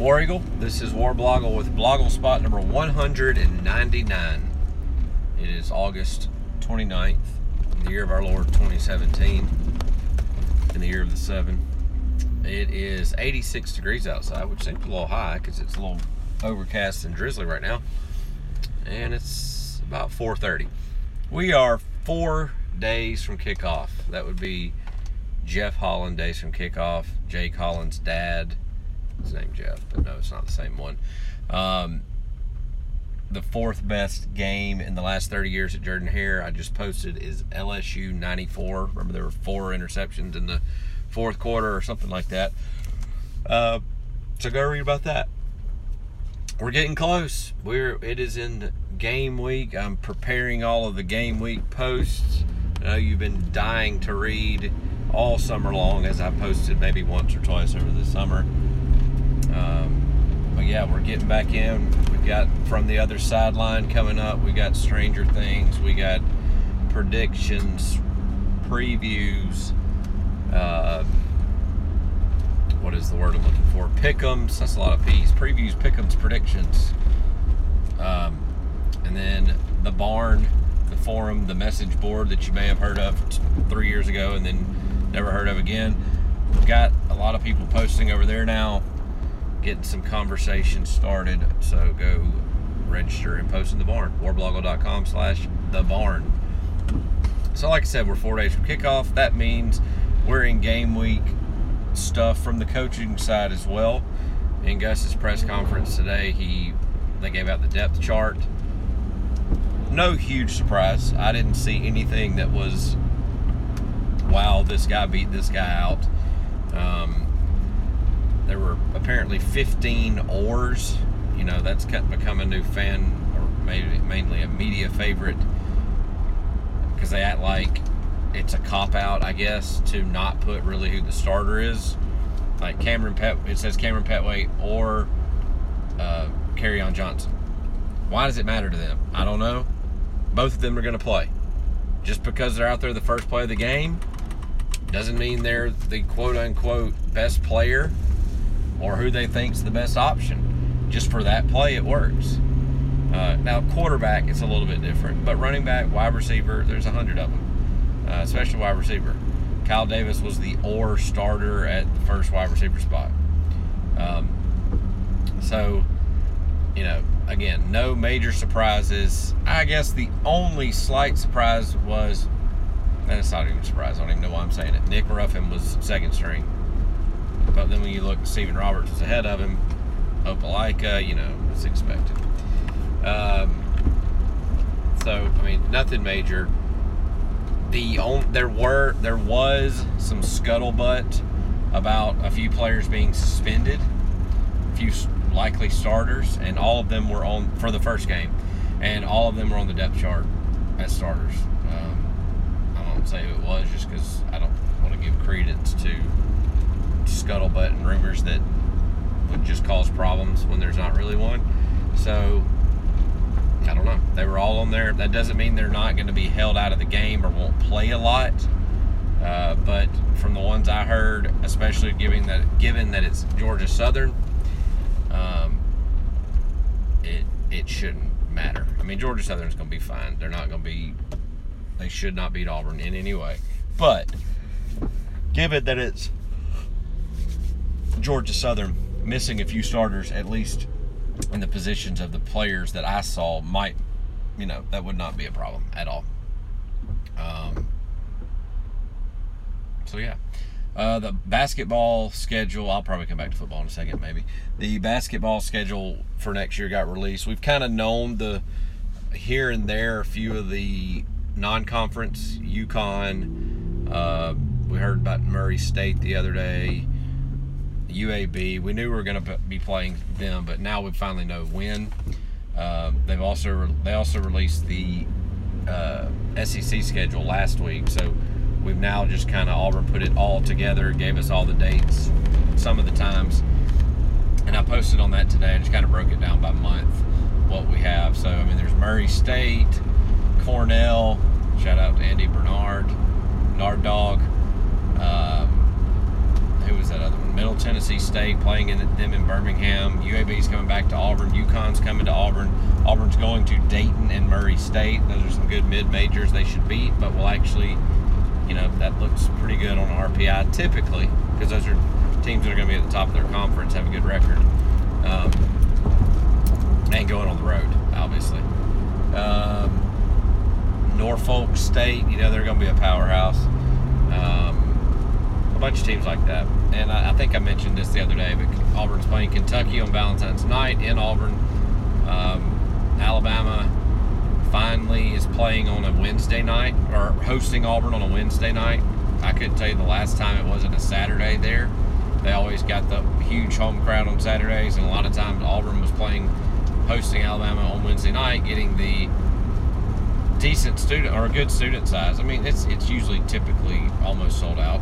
War Eagle. This is War Blogle with Blogle spot number 199. It is August 29th, in the year of our Lord 2017, in the year of the seven. It is 86 degrees outside, which seems a little high because it's a little overcast and drizzly right now. And it's about 4:30. We are four days from kickoff. That would be Jeff Holland days from kickoff. Jake Holland's dad his name Jeff, but no, it's not the same one. Um, the fourth best game in the last 30 years at Jordan Hare, I just posted, is LSU 94. Remember, there were four interceptions in the fourth quarter or something like that. Uh, so go read about that. We're getting close. We're it is in game week. I'm preparing all of the game week posts. I know you've been dying to read all summer long, as I posted maybe once or twice over the summer. Um, but yeah, we're getting back in. We've got from the other sideline coming up. We got Stranger Things. We got predictions, previews. Uh, what is the word I'm looking for? Pickums. That's a lot of P's. Previews, pickums, predictions. Um, and then the barn, the forum, the message board that you may have heard of t- three years ago and then never heard of again. We've got a lot of people posting over there now getting some conversation started. So go register and post in the barn. Warblogle.com slash the barn. So like I said, we're four days from kickoff. That means we're in game week stuff from the coaching side as well. In Gus's press conference today, he they gave out the depth chart. No huge surprise. I didn't see anything that was wow, this guy beat this guy out. Um, there were apparently 15 oars. You know, that's become a new fan, or maybe mainly a media favorite, because they act like it's a cop out, I guess, to not put really who the starter is. Like Kamryn Pet, it says Kamryn Pettway or uh, Kerryon Johnson. Why does it matter to them? I don't know. Both of them are going to play. Just because they're out there the first play of the game doesn't mean they're the quote unquote best player or who they think's the best option. Just for that play, it works. Uh, now, quarterback, it's a little bit different, but running back, wide receiver, there's a hundred of them, uh, especially wide receiver. Kyle Davis was the or starter at the first wide receiver spot. Um, so, you know, again, no major surprises. I guess the only slight surprise was, and it's not even a surprise, I don't even know why I'm saying it. Nick Ruffin was second string. But then when you look, Stephen Roberts was ahead of him. Opelika, you know, it's expected. Um, so I mean, nothing major. The there were there was some scuttlebutt about a few players being suspended, a few likely starters, and all of them were on for the first game, and all of them were on the depth chart as starters. Um, I won't say who it was just because I don't want to give credence to scuttlebutt and rumors that would just cause problems when there's not really one. So I don't know. They were all on there. That doesn't mean they're not going to be held out of the game or won't play a lot. Uh, but from the ones I heard, especially given that given that it's Georgia Southern, um, it it shouldn't matter. I mean, Georgia Southern's going to be fine. They're not going to be. They should not beat Auburn in any way. But given that it's Georgia Southern missing a few starters, at least in the positions of the players that I saw, might, you know, that would not be a problem at all. Um, so, yeah. Uh, the basketball schedule, I'll probably come back to football in a second, maybe. The basketball schedule for next year got released. We've kind of known the here and there a few of the non conference, UConn. Uh, we heard about Murray State the other day. UAB. We knew we were going to be playing them, but now we finally know when. Uh, they've also they also released the uh, SEC schedule last week, so we've now just kind of Auburn put it all together, gave us all the dates, some of the times, and I posted on that today. I just kind of broke it down by month what we have. So I mean, there's Murray State, Cornell. Shout out to Andy Bernard, Nard Dog. Um, who was that other one? Middle Tennessee State playing in them in Birmingham. UAB's coming back to Auburn. UConn's coming to Auburn. Auburn's going to Dayton and Murray State. Those are some good mid majors they should beat, but we'll actually, you know, that looks pretty good on RPI typically because those are teams that are going to be at the top of their conference, have a good record, um, and going on the road, obviously. Um, Norfolk State, you know, they're going to be a powerhouse. Um, a bunch of teams like that. And I, I, think I mentioned this the other day, but Auburn's playing Kentucky on Valentine's night in Auburn. Um, Alabama finally is playing on a Wednesday night or hosting Auburn on a Wednesday night. I couldn't tell you the last time it wasn't a Saturday there. They always got the huge home crowd on Saturdays, and a lot of times Auburn was playing, hosting Alabama on Wednesday night, getting the decent student or a good student size. I mean, it's it's usually typically almost sold out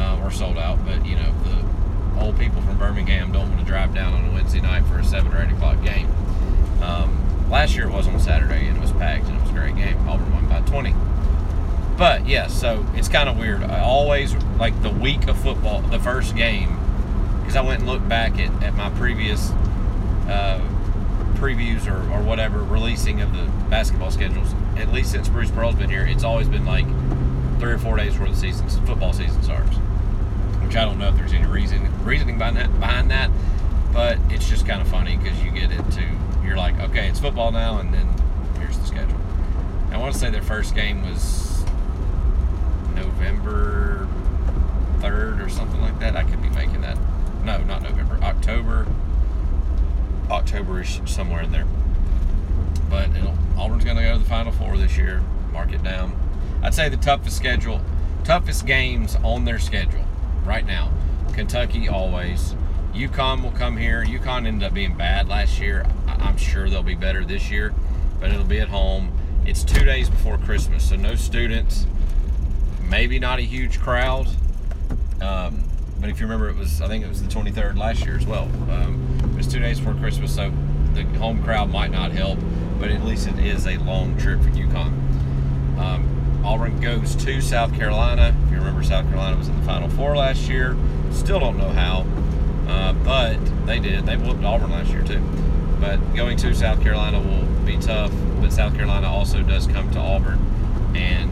uh, or sold out, but you know the old people from Birmingham don't want to drive down on a Wednesday night for a seven or eight o'clock game. Um, last year it was on Saturday and it was packed and it was a great game. Auburn won by 20. But yeah, so it's kind of weird. I always like the week of football, the first game, because I went and looked back at, at my previous uh, previews or, or whatever releasing of the basketball schedules. At least since Bruce Pearl's been here, it's always been like three or four days before the season football season starts. Which I don't know if there's any reason reasoning behind that behind that, but it's just kind of funny because you get into you're like, okay, it's football now, and then here's the schedule. I want to say their first game was November third or something like that. I could be making that. No, not November. October Octoberish somewhere in there. But Auburn's going to go to the Final Four this year. Mark it down. I'd say the toughest schedule, toughest games on their schedule right now. Kentucky always. UConn will come here. UConn ended up being bad last year. I'm sure they'll be better this year, but it'll be at home. It's two days before Christmas, so no students. Maybe not a huge crowd. Um, but if you remember, it was I think it was the 23rd last year as well. Um, it was two days before Christmas, so the home crowd might not help, but at least it is a long trip for UConn. Um, Auburn goes to South Carolina. If you remember, South Carolina was in the Final Four last year. Still don't know how, uh, but they did. They whooped Auburn last year too. But going to South Carolina will be tough. But South Carolina also does come to Auburn and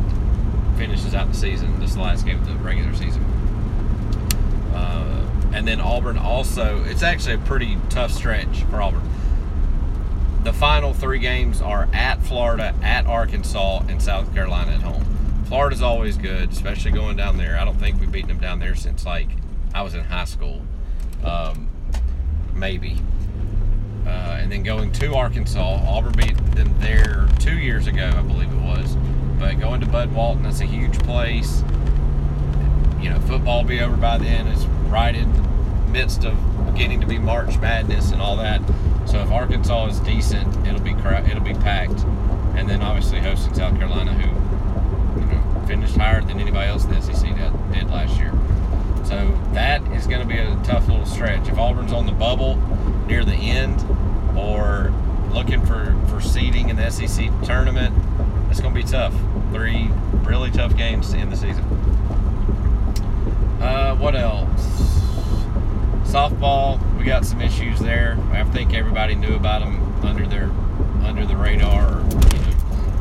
finishes out the season. This is the last game of the regular season. Uh, and then Auburn also, it's actually a pretty tough stretch for Auburn. The final three games are at Florida, at Arkansas, and South Carolina at home. Florida's always good, especially going down there. I don't think we've beaten them down there since like I was in high school, um, maybe. Uh, and then going to Arkansas, Auburn beat them there two years ago, I believe it was. But going to Bud Walton, that's a huge place you know, football will be over by then. It's right in the midst of beginning to be March Madness and all that. So if Arkansas is decent, it'll be it'll be packed. And then obviously hosting South Carolina, who you know finished higher than anybody else in the SEC did, did last year. So that is going to be a tough little stretch. If Auburn's on the bubble near the end, or looking for for seeding in the SEC tournament, it's going to be tough. Three really tough games to end the season. Uh, what else? Softball, got some issues there. I think everybody knew about them under their under the radar.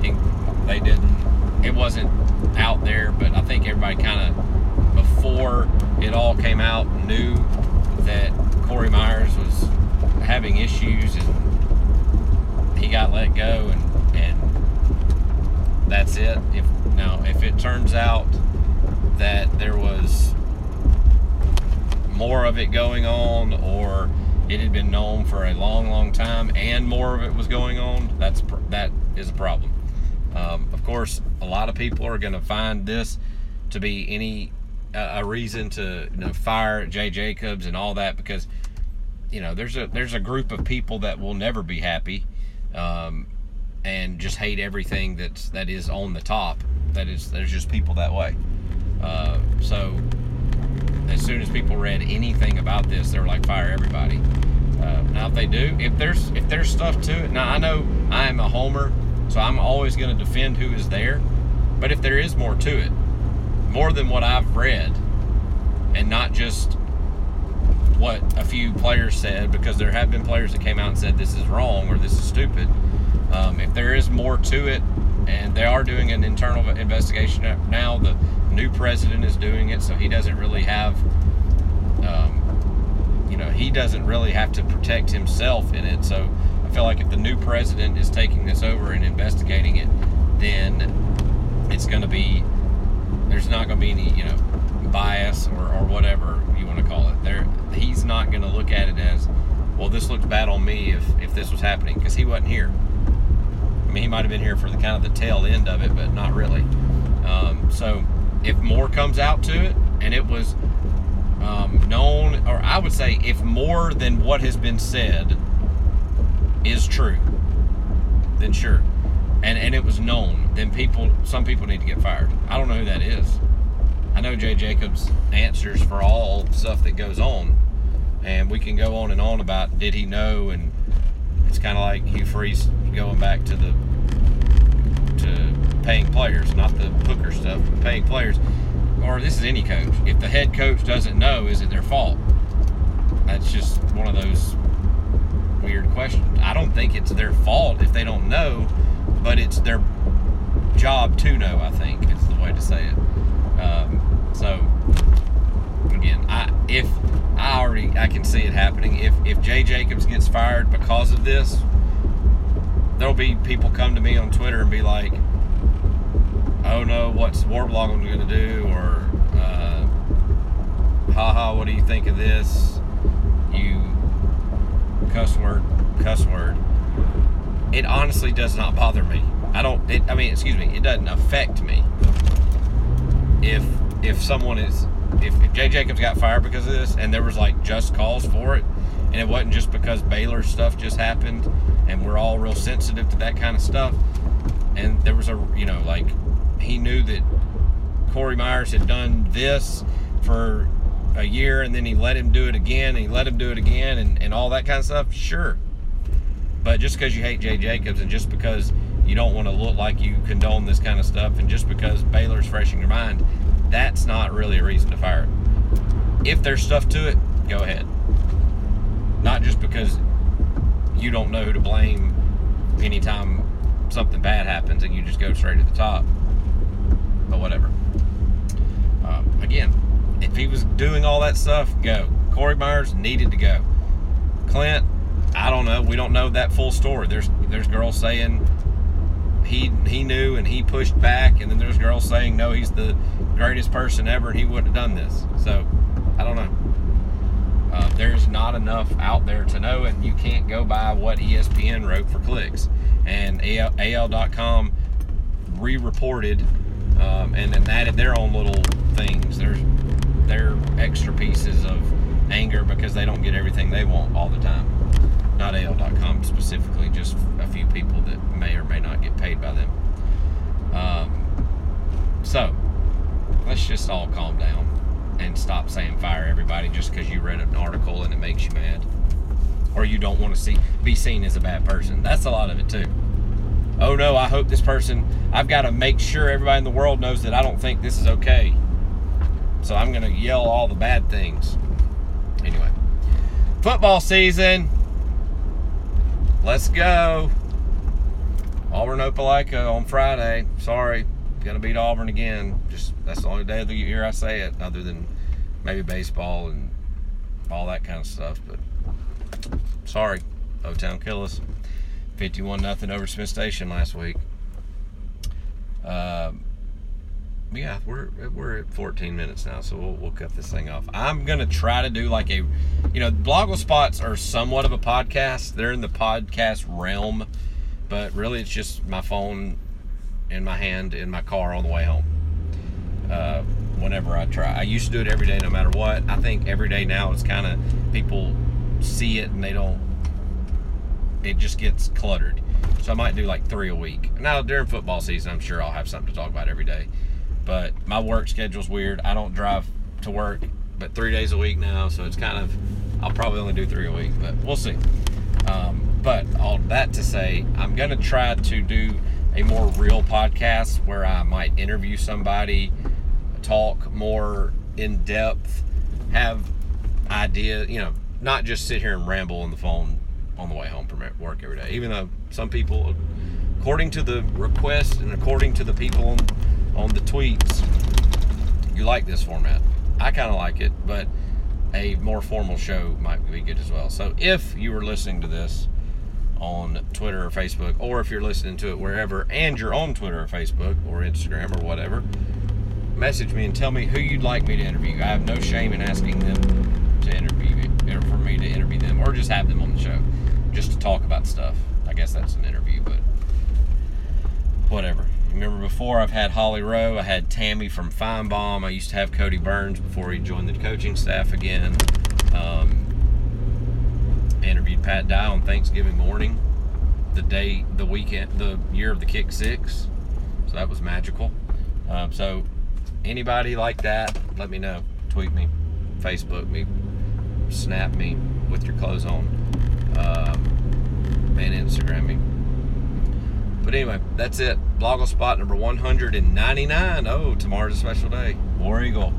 You know, they didn't. It wasn't out there, but I think everybody kind of before it all came out knew that Corey Myers was having issues and he got let go and and that's it. If now if it turns out that there was more of it going on or it had been known for a long, long time and more of it was going on, that's that is a problem. Um, of course, a lot of people are going to find this to be any uh, a reason to you know, fire Jay Jacobs and all that because you know there's a there's a group of people that will never be happy um, and just hate everything that's that is on the top. That is there's just people that way. Uh, so as soon as people read anything about this, they were like, fire everybody. Uh, now, if they do, if there's if there's stuff to it, now I know I am a homer, so I'm always going to defend who is there. But if there is more to it, more than what I've read, and not just what a few players said because there have been players that came out and said this is wrong or this is stupid. Um, if there is more to it, and they are doing an internal investigation now, the new president is doing it, so he doesn't really have, um, you know, he doesn't really have to protect himself in it. So I feel like if the new president is taking this over and investigating it, then it's going to be there's not going to be any you know bias or, or whatever you want to call it. There, he's not going to look at it as well. This looks bad on me if if this was happening because he wasn't here. Mean, he might have been here for the kind of the tail end of it, but not really. Um, so if more comes out to it and it was um, known, or I would say if more than what has been said is true, then sure. And, and it was known, then people, some people need to get fired. I don't know who that is. I know Jay Jacobs answers for all stuff that goes on, and we can go on and on about did he know, and it's kind of like Hugh Freeze going back to the paying players, not the hooker stuff, paying players. Or this is any coach. If the head coach doesn't know, is it their fault? That's just one of those weird questions. I don't think it's their fault if they don't know, but it's their job to know. I think it's the way to say it. Um, so again, I if I already I can see it happening. If if Jay Jacobs gets fired because of this, there'll be people come to me on Twitter and be like, "Oh no, what's Warblogger going to do?" or uh, "Haha, what do you think of this?" You cuss word, cuss word. It honestly does not bother me. I don't. It, I mean, excuse me. It doesn't affect me. If if someone is if, if Jay Jacobs got fired because of this, and there was like just cause for it, and it wasn't just because Baylor stuff just happened, and we're all real sensitive to that kind of stuff, and there was a you know like he knew that Corey Myers had done this for a year, and then he let him do it again, and he let him do it again, and, and all that kind of stuff. Sure, but just because you hate Jay Jacobs, and just because you don't want to look like you condone this kind of stuff, and just because Baylor's fresh in your mind, that's not really a reason to fire it. If there's stuff to it, go ahead. Not just because you don't know who to blame anytime something bad happens and you just go straight to the top. But whatever. Uh, again, if he was doing all that stuff, go. Corey Myers needed to go. Clint, I don't know. We don't know that full story. There's there's girls saying he he knew and he pushed back, and then there's girls saying no, he's the greatest person ever, and he wouldn't have done this. So I don't know. Uh, there's not enough out there to know, and you can't go by what ESPN wrote for clicks. And AL, AL.com re-reported um, and then added their own little things. There's their extra pieces of anger because they don't get everything they want all the time. Not AL.com specifically, just a few people that may or may not get paid by them. Um, so let's just all calm down and stop saying fire everybody just because you read an article and it makes you mad or you don't want to see be seen as a bad person that's a lot of it too oh no i hope this person i've got to make sure everybody in the world knows that i don't think this is okay so i'm going to yell all the bad things anyway football season let's go auburn opelika on friday sorry gonna beat Auburn again. Just that's the only day of the year I say it, other than maybe baseball and all that kind of stuff. But sorry, O Town kill us. 51 nothing over Smith Station last week. Um, yeah, we're we're at 14 minutes now, so we'll, we'll cut this thing off. I'm gonna try to do like a, you know, Blogle Spots are somewhat of a podcast. They're in the podcast realm, but really it's just my phone in my hand in my car on the way home. Uh, whenever I try, I used to do it every day, no matter what. I think every day now it's kind of people see it and they don't. It just gets cluttered. So I might do like three a week. Now during football season, I'm sure I'll have something to talk about every day. But my work schedule's weird. I don't drive to work, but three days a week now, so it's kind of. I'll probably only do three a week, but we'll see. Um, but all that to say, I'm gonna try to do a more real podcast where I might interview somebody, talk more in depth, have idea, you know, not just sit here and ramble on the phone on the way home from work every day. Even though some people, according to the request and according to the people on, on the tweets, you like this format. I kind of like it, but a more formal show might be good as well. So if you were listening to this on Twitter or Facebook, or if you're listening to it wherever and you're on Twitter or Facebook or Instagram or whatever, message me and tell me who you'd like me to interview. I have no shame in asking them to interview me, or for me to interview them, or just have them on the show, just to talk about stuff. I guess that's an interview, but whatever. Remember before I've had Holly Rowe, I had Tammy from Finebaum. I used to have Cody Burns before he joined the coaching staff again. Um, interviewed Pat Dye on Thanksgiving morning, the day, the weekend, the year of the kick six. So that was magical. Um, so anybody like that, let me know. Tweet me, Facebook me, snap me with your clothes on, um, and Instagram me. But anyway, that's it. Blogle spot number 199. Oh, tomorrow's a special day. War Eagle.